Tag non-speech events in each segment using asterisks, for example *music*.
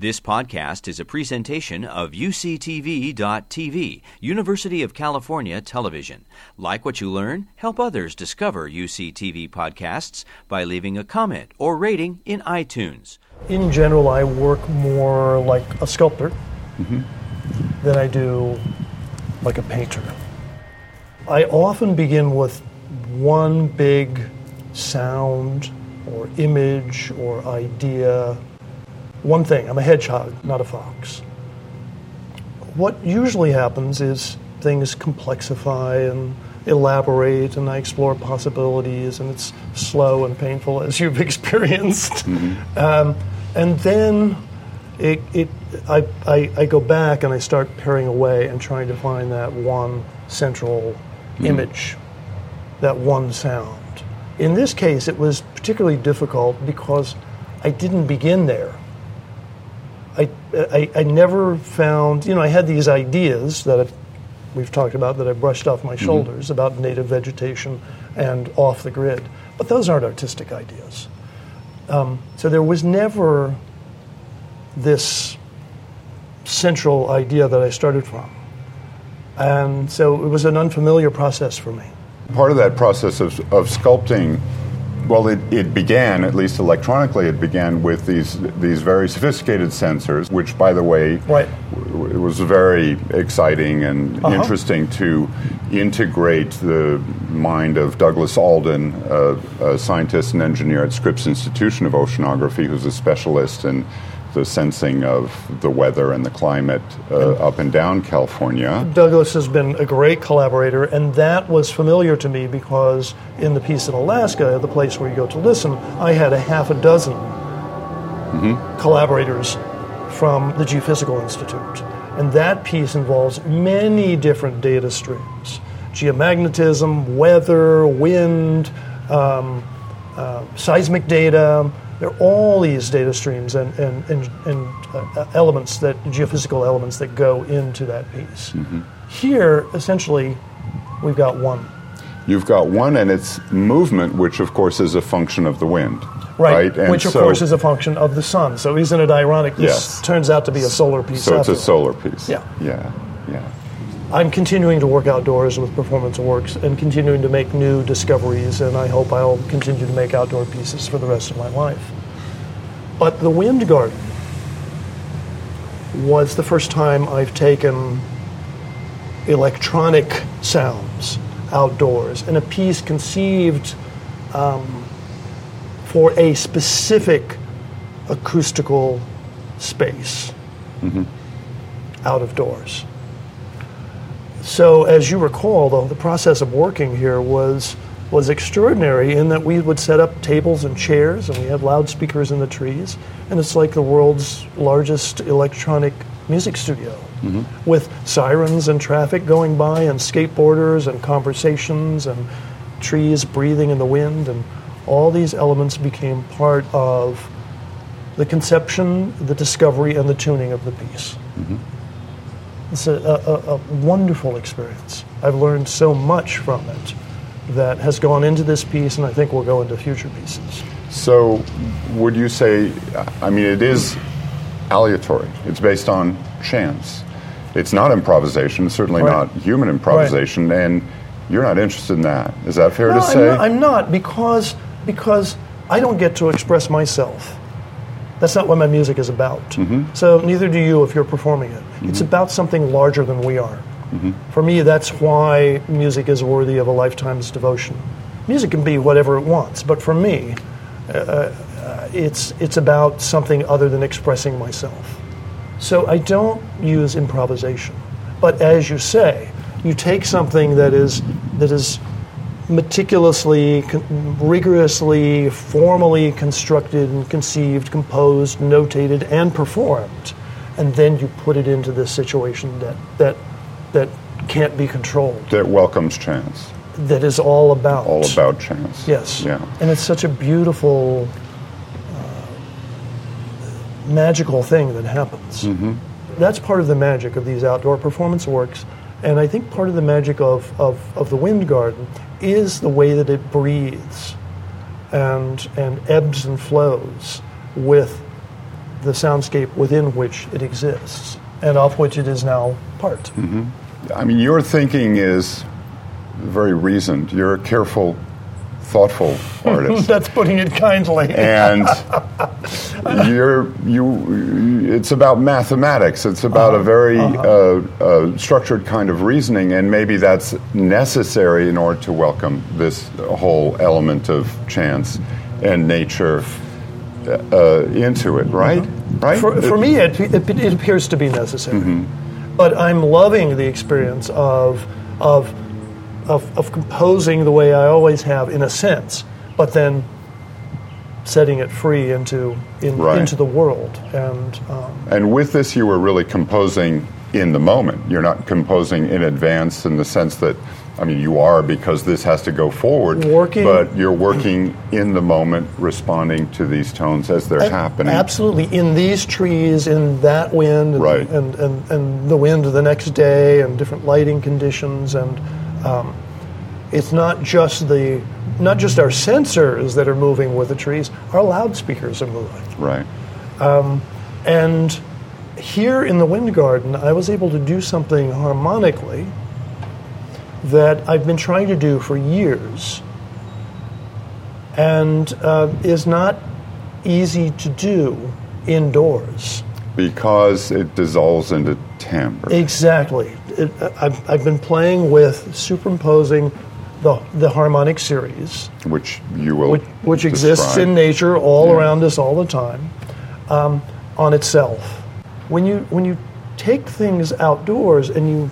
This podcast is a presentation of UCTV.tv, University of California Television. Like what you learn, help others discover UCTV podcasts by leaving a comment or rating in iTunes. In general, I work more like a sculptor mm-hmm. than I do like a painter. I often begin with one big sound or image or idea. One thing, I'm a hedgehog, not a fox. What usually happens is things complexify and elaborate, and I explore possibilities, and it's slow and painful as you've *laughs* experienced. Um, and then it, it, I, I, I go back and I start paring away and trying to find that one central image, that one sound. In this case, it was particularly difficult because I didn't begin there. I, I, I never found, you know, I had these ideas that I've, we've talked about that I brushed off my shoulders about native vegetation and off the grid, but those aren't artistic ideas. Um, so there was never this central idea that I started from. And so it was an unfamiliar process for me. Part of that process of, of sculpting, well, it, it began, at least electronically, it began with these, these very sophisticated sensors, which, by the way, Right. w- it was very exciting and Uh-huh. interesting to integrate the mind of Douglas Alden, a, a scientist and engineer at Scripps Institution of Oceanography, who's a specialist in the sensing of the weather and the climate uh, up and down California. Douglas has been a great collaborator, and that was familiar to me because in the piece in Alaska, the place where you go to listen, I had a half a dozen collaborators from the Geophysical Institute. And that piece involves many different data streams geomagnetism, weather, wind, um, uh, seismic data. There are all these data streams and, and, and, and uh, elements that geophysical elements that go into that piece. Here, essentially, we've got one. You've got one, and it's movement, which of course is a function of the wind. Right, And which of so- course is a function of the sun. So isn't it ironic? This Yes. turns out to be a solar piece. So it's a solar piece. Yeah. Yeah. Yeah. I'm continuing to work outdoors with Performance Works and continuing to make new discoveries, and I hope I'll continue to make outdoor pieces for the rest of my life. But the Wind Garden was the first time I've taken electronic sounds outdoors and a piece conceived um, for a specific acoustical space out of doors. So, as you recall, though, the process of working here was was extraordinary in that we would set up tables and chairs, and we had loudspeakers in the trees, and it's like the world's largest electronic music studio, mm-hmm. with sirens and traffic going by, and skateboarders and conversations, and trees breathing in the wind, and all these elements became part of the conception, the discovery, and the tuning of the piece. Mm-hmm. It's a, a, a wonderful experience. I've learned so much from it that has gone into this piece, and I think will go into future pieces. So, would you say? I mean, it is aleatory. It's based on chance. It's not improvisation. Certainly Right. not human improvisation, and you're not interested in that. Is that fair No, to I'm say? not, I'm not because because I don't get to express myself. That's not what my music is about. So neither do you if you're performing it. It's about something larger than we are. For me, that's why music is worthy of a lifetime's devotion. Music can be whatever it wants, but for me, uh, uh, it's it's about something other than expressing myself. So I don't use improvisation. But as you say, you take something that is that is meticulously, rigorously, formally constructed and conceived, composed, notated, and performed, and then you put it into this situation that that that can't be controlled. that welcomes chance. That is all about All about chance. Yes. Yeah. And it's such a beautiful, uh, magical thing that happens. That's part of the magic of these outdoor performance works. And I think part of the magic of, of, of the Wind Garden is the way that it breathes and, and ebbs and flows with the soundscape within which it exists and of which it is now part. Mm-hmm. I mean, your thinking is very reasoned. You're a careful, thoughtful *laughs* artist. That's putting it kindly. and *laughs* *laughs* you're you. It's about mathematics. It's about Uh-huh. a very uh uh, structured kind of reasoning, and maybe that's necessary in order to welcome this whole element of chance and nature uh, into it. Right? Right? For, for me, it, it, it appears to be necessary. But I'm loving the experience of, of, of, of composing the way I always have, in a sense, but then setting it free into, in, Right. into the world. And um, And with this, you were really composing in the moment. You're not composing in advance in the sense that, I mean, you are because this has to go forward. Working- But you're working in the moment, responding to these tones as they're happening. Absolutely. In these trees, in that wind, and, Right. and, and, and the wind the next day, and different lighting conditions. And um, it's not just the not just our sensors that are moving with the trees, our loudspeakers are moving. Right. And here in the wind garden, I was able to do something harmonically that I've been trying to do for years and uh, is not easy to do indoors. Because it dissolves into timbre. Exactly. It, I've, I've been playing with superimposing the, the harmonic series, which you will which, which exists in nature all Yeah. around us all the time, um, on itself. When you when you take things outdoors and you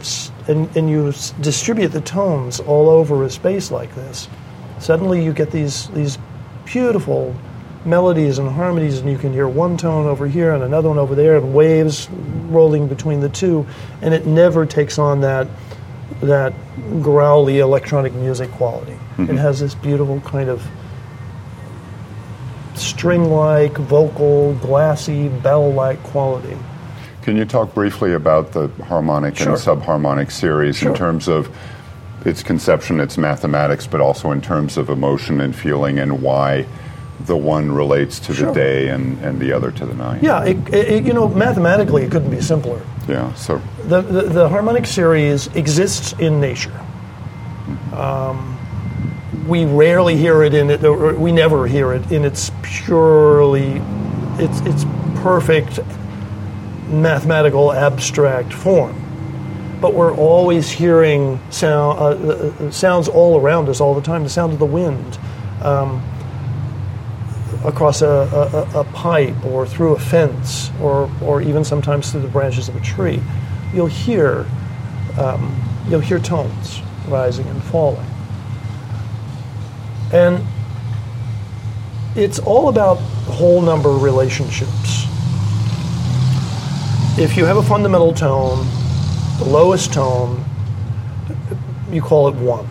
and, and you distribute the tones all over a space like this, suddenly you get these these beautiful melodies and harmonies, and you can hear one tone over here and another one over there, and waves rolling between the two, and it never takes on that that growly electronic music quality. It mm-hmm. has this beautiful kind of string-like, vocal, glassy, bell-like quality. Can you talk briefly about the harmonic Sure. and subharmonic series Sure. in terms of its conception, its mathematics, but also in terms of emotion and feeling and why the one relates to Sure. the day and, and the other to the night? Yeah, it, it, you know, mathematically, it couldn't be simpler. Yeah, so The, the, harmonic series exists in nature. Um, we rarely hear it in it, we never hear it in its purely, its its perfect mathematical abstract form. But we're always hearing sound, uh, uh, uh, sounds all around us all the time. The sound of the wind um, across a, a, a pipe or through a fence or, or even sometimes through the branches of a tree. You'll hear, um, you'll hear tones rising and falling. And it's all about whole number relationships. If you have a fundamental tone, the lowest tone, you call it one.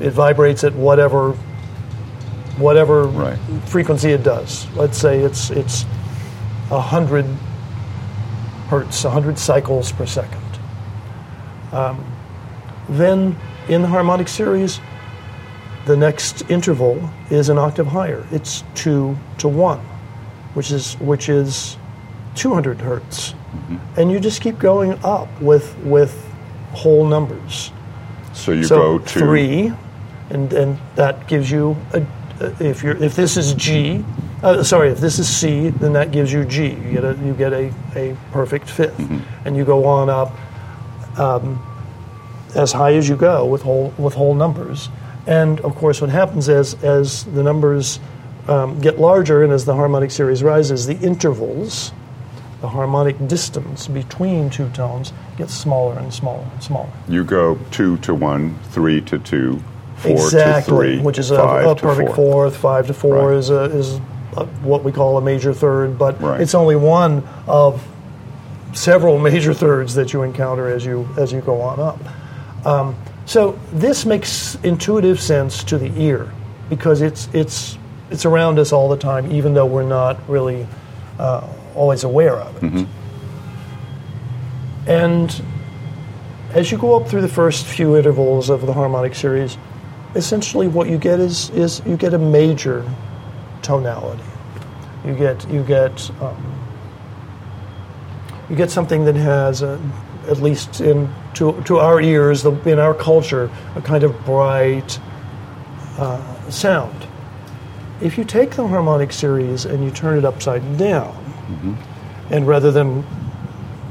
It vibrates at whatever whatever Right. frequency it does. Let's say it's it's a hundred hertz, hundred cycles per second. Um, then in the harmonic series, the next interval is an octave higher. It's two to one, which is which is 200 hertz, and you just keep going up with with whole numbers. so you so go to three, and and that gives you a, if you're if this is G, uh, sorry, if this is C, then that gives you G. You get a you get a, a perfect 5th and you go on up um, as high as you go with whole with whole numbers. And of course, what happens is as the numbers um, get larger and as the harmonic series rises, the intervals, the harmonic distance between two tones gets smaller and smaller and smaller. you go two to one, three to two, four exactly, to three, which is a, a perfect four. fourth. Five to four Right. is a, is a, what we call a major third, but Right. it's only one of several *laughs* major thirds that you encounter as you as you go on up. Um, so this makes intuitive sense to the ear because it's it's it's around us all the time, even though we're not really uh, always aware of it. And as you go up through the first few intervals of the harmonic series, essentially what you get is, is you get a major tonality. You get you get um, you get something that has, a, at least in to, to our ears, the, in our culture, a kind of bright uh, sound. If you take the harmonic series and you turn it upside down, and rather than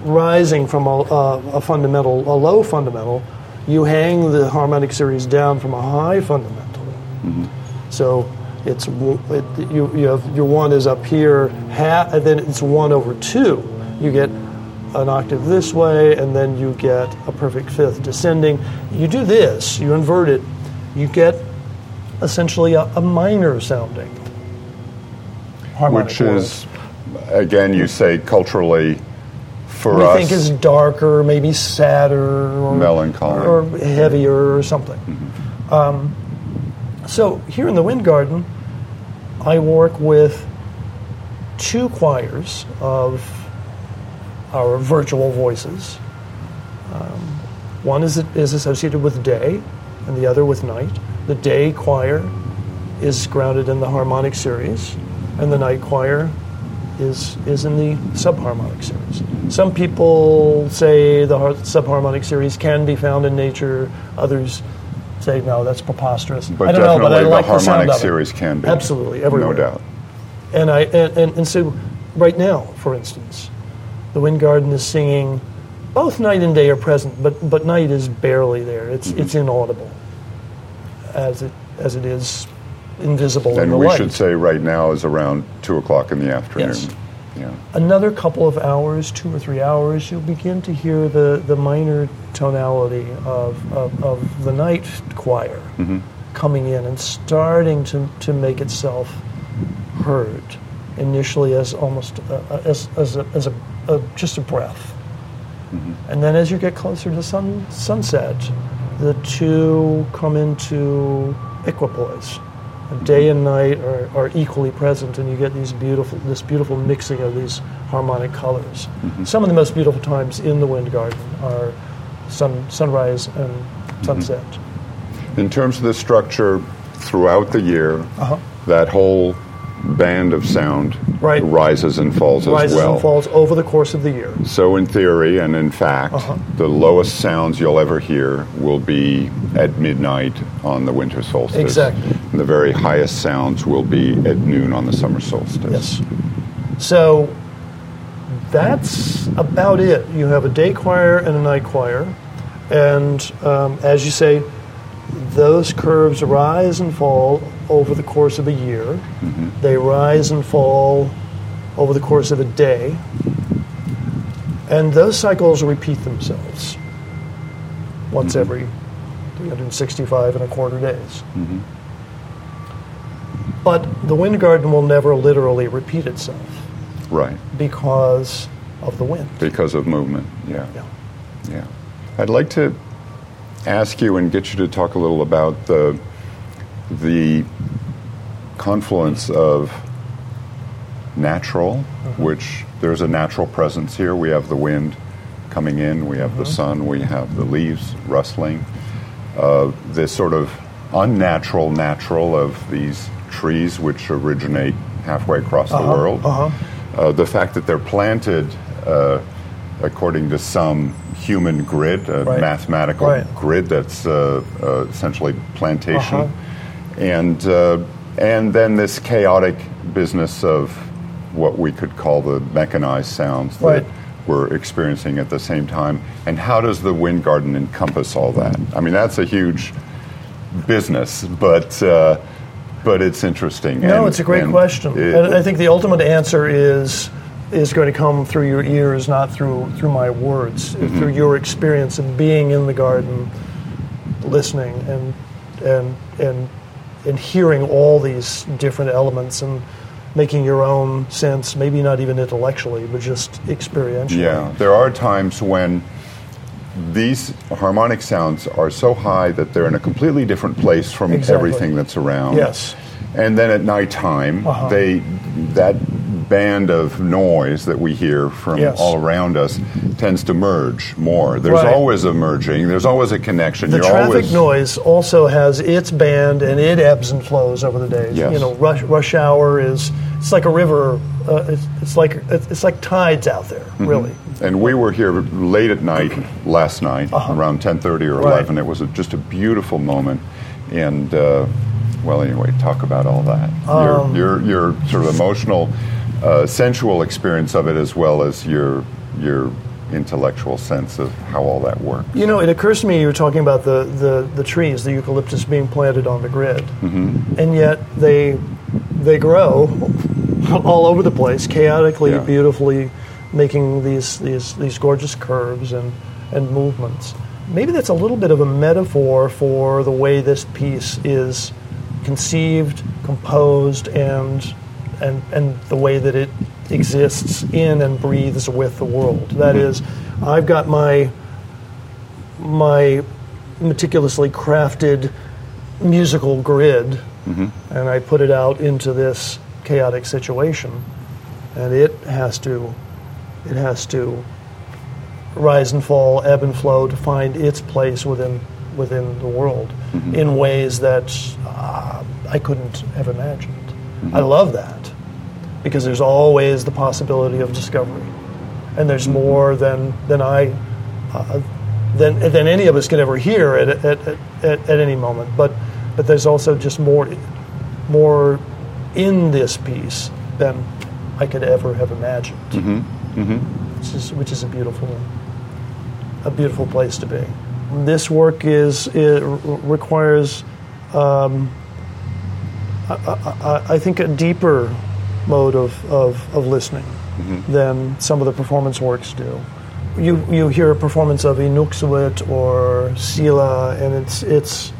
rising from a, a, a fundamental, a low fundamental, you hang the harmonic series down from a high fundamental. So it's it, you, you have your one is up here, ha- and then it's one over two. You get an octave this way, and then you get a perfect fifth descending. You do this, you invert it, you get essentially a, a minor sounding which is, again, you say culturally for we us. think is darker, maybe sadder, or Melancholy. or heavier, or something. Um, so here in the Wind Garden, I work with two choirs of our virtual voices. Um, one is is associated with day, and the other with night. The day choir is grounded in the harmonic series, and the night choir is is in the subharmonic series. Some people say the subharmonic series can be found in nature. Others say no, that's preposterous. but I don't know, but I like the sound harmonic of it. series can be. Absolutely, everywhere. No doubt. And I and, and, and so right now, for instance, the Wind Garden is singing. Both night and day are present, but but night is barely there. It's Mm-hmm. it's inaudible, as it as it is invisible in And the we light. should say right now is around 2 o'clock in the afternoon. Yes. Yeah. Another couple of hours, two or three hours, you'll begin to hear the, the minor tonality of, of, of the night choir mm-hmm. coming in and starting to, to make itself heard. Initially, as almost a, a- as, as, a, as a, a, just a breath. Mm-hmm. And then as you get closer to sun, sunset, the two come into equipoise. And day and night are, are equally present, and you get these beautiful, this beautiful mixing of these harmonic colors. Some of the most beautiful times in the Wind Garden are sun, sunrise and sunset. In terms of the structure throughout the year, Uh-huh. that whole band of sound Right. rises and falls Rises as well. Rises and falls over the course of the year. So, in theory and in fact, Uh-huh. the lowest sounds you'll ever hear will be at midnight on the winter solstice. Exactly. And the very highest sounds will be at noon on the summer solstice. Yes. So that's about it. You have a day choir and a night choir, and um, as you say, those curves rise and fall over the course of a year. Mm-hmm. They rise and fall over the course of a day, and those cycles repeat themselves once mm-hmm. every 365 and a quarter days. Mm-hmm. But the wind garden will never literally repeat itself Right. because of the wind. Because of movement. Yeah. Yeah. Yeah. I'd like to ask you and get you to talk a little about the the confluence of natural, which there's a natural presence here. We have the wind coming in, we have the sun, we have the leaves rustling. Uh, this sort of unnatural natural of these trees which originate halfway across the world. Uh, the fact that they're planted uh, according to some human grid, a Right. mathematical Right. grid that's uh, uh, essentially plantation, Uh-huh. And uh, and then this chaotic business of what we could call the mechanized sounds that Right. we're experiencing at the same time. And how does the wind garden encompass all that? I mean, that's a huge business, but uh, but it's interesting. No, And- it's a great and question, it- and I think the ultimate answer is is going to come through your ears, not through through my words, Mm-hmm. through your experience of being in the garden, listening and and and and hearing all these different elements and making your own sense, maybe not even intellectually, but just experientially. Yeah, there are times when these harmonic sounds are so high that they're in a completely different place from Exactly. everything that's around. Yes. And then at nighttime, Uh-huh. they that band of noise that we hear from Yes. all around us tends to merge more. There's Right. always a merging. There's always a connection. The You're traffic always, noise also has its band and it ebbs and flows over the days. Yes. You know, rush, rush hour is it's like a river uh, it's, it's like it's, it's like tides out there, really. And we were here late at night last night, around 10:30 or Uh-huh. Right. 11. It was a, just a beautiful moment, and uh, well, anyway, talk about all that. Um, your, your your sort of emotional, uh, sensual experience of it, as well as your your intellectual sense of how all that works. You know, it occurs to me you were talking about the, the, the trees, the eucalyptus being planted on the grid, mm-hmm. and yet they they grow *laughs* all over the place, chaotically, Yeah. beautifully, making these these these gorgeous curves and and movements. Maybe that's a little bit of a metaphor for the way this piece is conceived, composed, and and and the way that it exists in and breathes with the world. That is, I've got my my meticulously crafted musical grid, and I put it out into this chaotic situation, and it has to it has to rise and fall, ebb and flow to find its place within within the world in ways that uh, I couldn't have imagined. I love that because there's always the possibility of discovery, and there's more than than I uh, than than any of us can ever hear at at, at, at, at any moment. But but there's also just more more in this piece than I could ever have imagined. Which is which is a beautiful a beautiful place to be. This work is it requires um, I, I, I think a deeper mode of, of, of listening than some of the performance works do. You you hear a performance of Inuksuit or Sila, and it's it's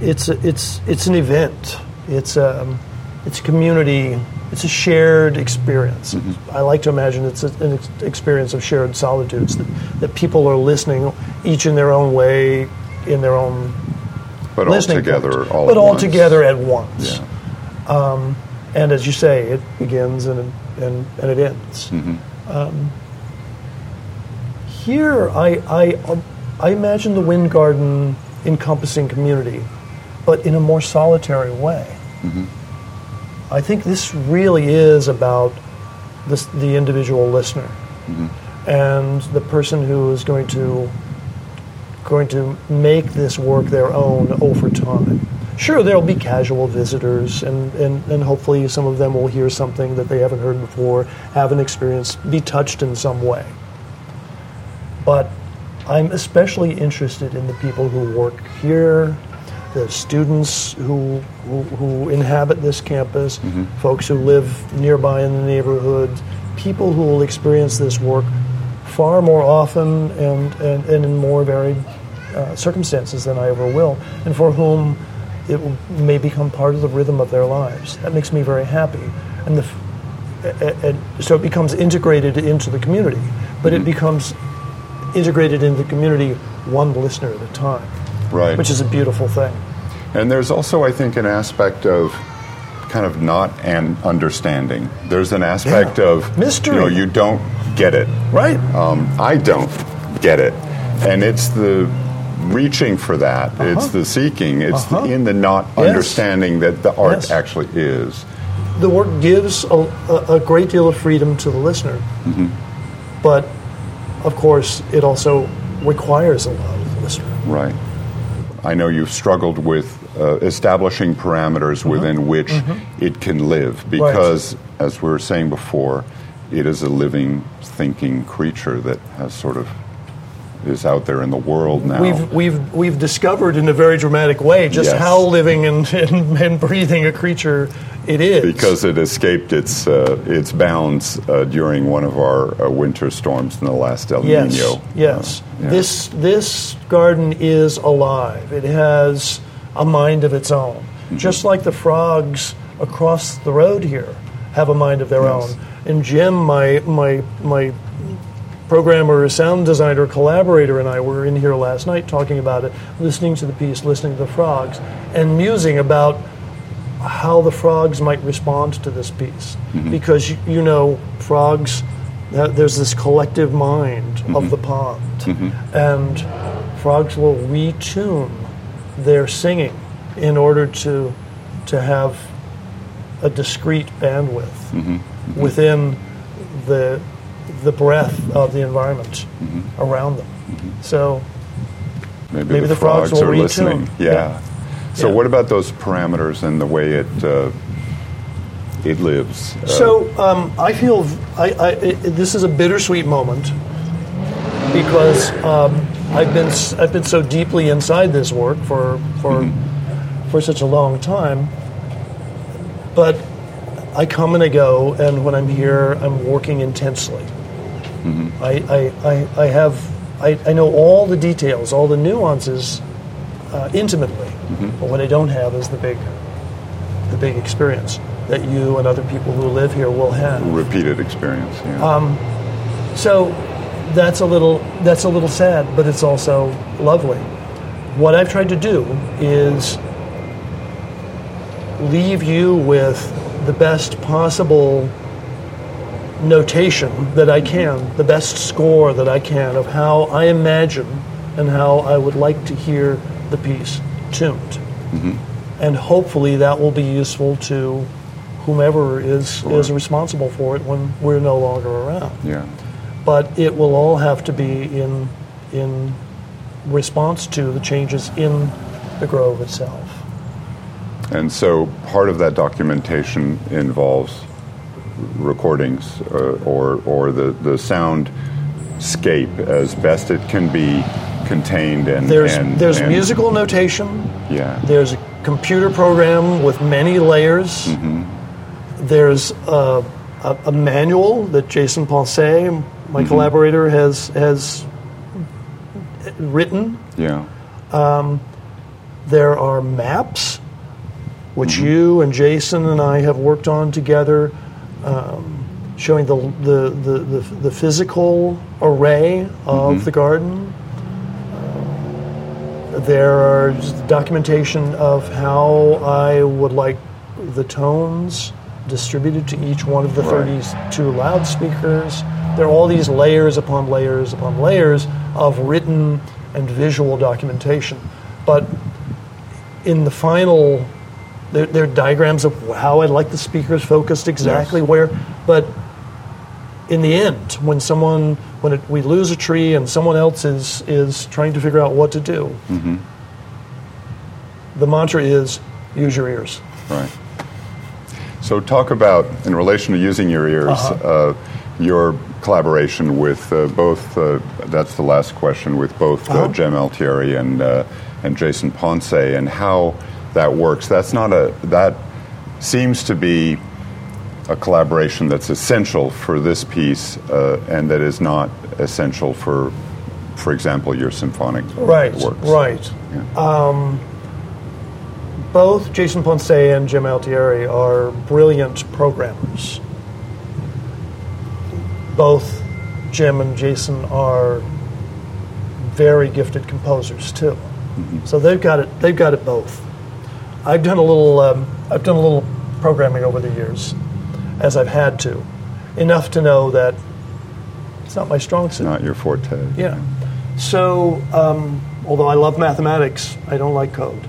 it's it's it's an event. It's um, it's a community. It's a shared experience. I like to imagine it's a, an ex- experience of shared solitudes that, that people are listening, each in their own way, in their own But all together, point, all but at all once. together at once. Yeah. And as you say, it begins and and, and it ends. Mm-hmm. Um, here, I, I I imagine the wind garden encompassing community, but in a more solitary way. Mm-hmm. I think this really is about this, the individual listener Mm-hmm. and the person who is going to going to make this work their own over time. Sure, there'll be casual visitors, and, and, and hopefully some of them will hear something that they haven't heard before, have an experience, be touched in some way. But I'm especially interested in the people who work here, the students who, who, who inhabit this campus, mm-hmm. folks who live nearby in the neighborhood, people who will experience this work far more often and, and, and in more varied uh, circumstances than I ever will, and for whom it will, may become part of the rhythm of their lives. That makes me very happy. And, the, f- a- a- and so it becomes integrated into the community, but it becomes integrated into the community one listener at a time, Right. which is a beautiful thing. And there's also, I think, an aspect of kind of not an understanding. There's an aspect Yeah. of Mystery. You know, you don't get it. Right? Um, I don't get it, and it's the reaching for that. It's the seeking. It's Uh-huh. the, in the not Yes. understanding that the art Yes. actually is. the work gives a, a, great deal of freedom to the listener, but of course, it also requires a lot of the listener. Right. I know you've struggled with uh, establishing parameters Mm-hmm. within which it can live because, as we were saying before, it is a living, thinking creature that has sort of is out there in the world now. We've, we've, we've discovered in a very dramatic way just Yes. how living and, *laughs* and, and breathing a creature it is. because it escaped its uh, its bounds uh, during one of our uh, winter storms in the last El yes, Nino. yes. Uh, yeah. This, this garden is alive. It has a mind of its own. Mm-hmm. Just like the frogs across the road here have a mind of their Yes. own. And Jim, my, my, my programmer, sound designer, collaborator, and I were in here last night talking about it, listening to the piece, listening to the frogs, and musing about how the frogs might respond to this piece. Because, you, you know, frogs, uh, there's this collective mind of the pond, and frogs will retune their singing in order to, to have a discrete bandwidth Mm-hmm. within the the breadth of the environment Mm-hmm. around them. So Maybe, Maybe the, the frogs frogs, will are listening. Yeah. Yeah. So Yeah. what about those parameters and the way it uh, it lives? Uh, So um, I feel I, I, it, this is a bittersweet moment because um, I've been I've been so deeply inside this work for for for such a long time, but I come and I go, and when I'm here, I'm working intensely. I, I, I, I have I, I know all the details, all the nuances uh, intimately, but what I don't have is the big the big experience that you and other people who live here will have. repeated experience. Yeah. Um, So that's a little that's a little sad, but it's also lovely. What I've tried to do is leave you with the best possible notation that I can, the best score that I can of how I imagine and how I would like to hear the piece tuned. Mm-hmm. And hopefully that will be useful to whomever is, is responsible for it when we're no longer around yeah. but it will all have to be in in response to the changes in the grove itself. And so part of that documentation involves recordings uh, or, or the, the soundscape as best it can be contained and There's and, there's and- musical notation. Yeah. There's a computer program with many layers. mm-hmm. There's a, a, a manual that Jason Ponce, my collaborator, has has written. Yeah. um, There are maps, which you and Jason and I have worked on together, um, showing the, the, the, the, the physical array of the garden. Uh, there are documentation of how I would like the tones distributed to each one of the Right. 32 loudspeakers. There are all these layers upon layers upon layers of written and visual documentation. But in the final, there, there are diagrams of how I'd like the speakers focused exactly Yes. where. But in the end, when someone, when it, we lose a tree and someone else is is trying to figure out what to do, the mantra is use your ears. Right. So, talk about, in relation to using your ears, Uh-huh. uh your collaboration with uh, both, uh, that's the last question, with both uh Uh-huh. Jem Altieri and, uh, and Jason Ponce, and how that works. That's not a, that seems to be a collaboration that's essential for this piece uh, and that is not essential for, for example, your symphonic Right, works. right. Yeah. Both Jason Ponce and Jem Altieri are brilliant programmers. Both Jim and Jason are very gifted composers too. So they've got it. They've got it both. I've done a little. Um, I've done a little programming over the years, as I've had to, enough to know that it's not my strong suit. Not your forte. Yeah. So, um, although I love mathematics, I don't like code.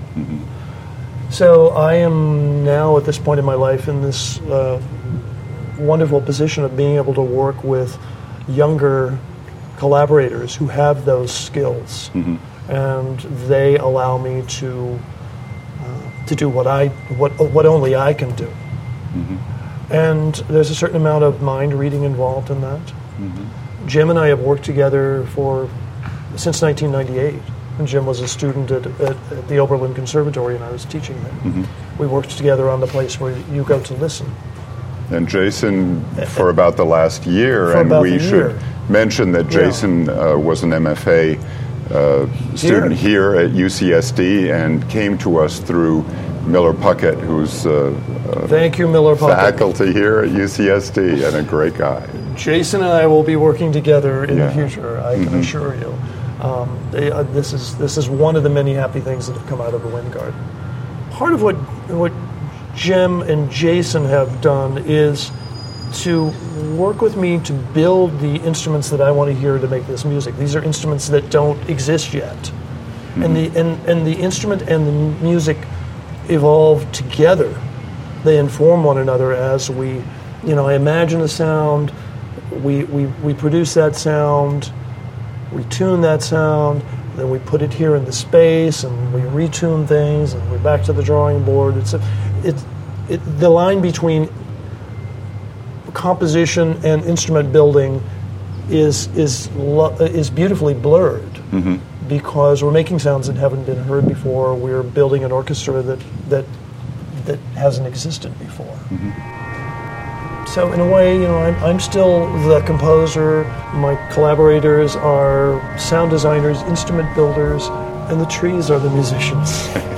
So I am now at this point in my life in this uh, wonderful position of being able to work with younger collaborators who have those skills, and they allow me to to do what I what what only I can do. Mm-hmm. And there's a certain amount of mind reading involved in that. Mm-hmm. Jim and I have worked together for since 1998. And Jim was a student at, at, at the Oberlin Conservatory, and I was teaching there. Mm-hmm. We worked together on the place where you go to listen. And Jason, for about the last year, and we the should mention that Yeah. Jason uh, was an MFA student here at UCSD and came to us through Miller Puckette, who's uh, Thank you, Miller Puckette. faculty here at UCSD and a great guy. Jason and I will be working together in Yeah. the future. I can assure you. Um, they, uh, this is this is one of the many happy things that have come out of the Wind Garden. Part of what what Jim and Jason have done is to work with me to build the instruments that I want to hear to make this music. These are instruments that don't exist yet, and the and, and the instrument and the music evolve together. They inform one another as we, you know, I imagine a sound, we, we, we produce that sound, we tune that sound, then we put it here in the space and we retune things and we're back to the drawing board. It's, a, it, it, the line between composition and instrument building is, is, lo- is beautifully blurred Mm-hmm. because we're making sounds that haven't been heard before. We're building an orchestra that, that, that hasn't existed before. So in a way, you know, I'm, I'm still the composer. My collaborators are sound designers, instrument builders, and the trees are the musicians. *laughs*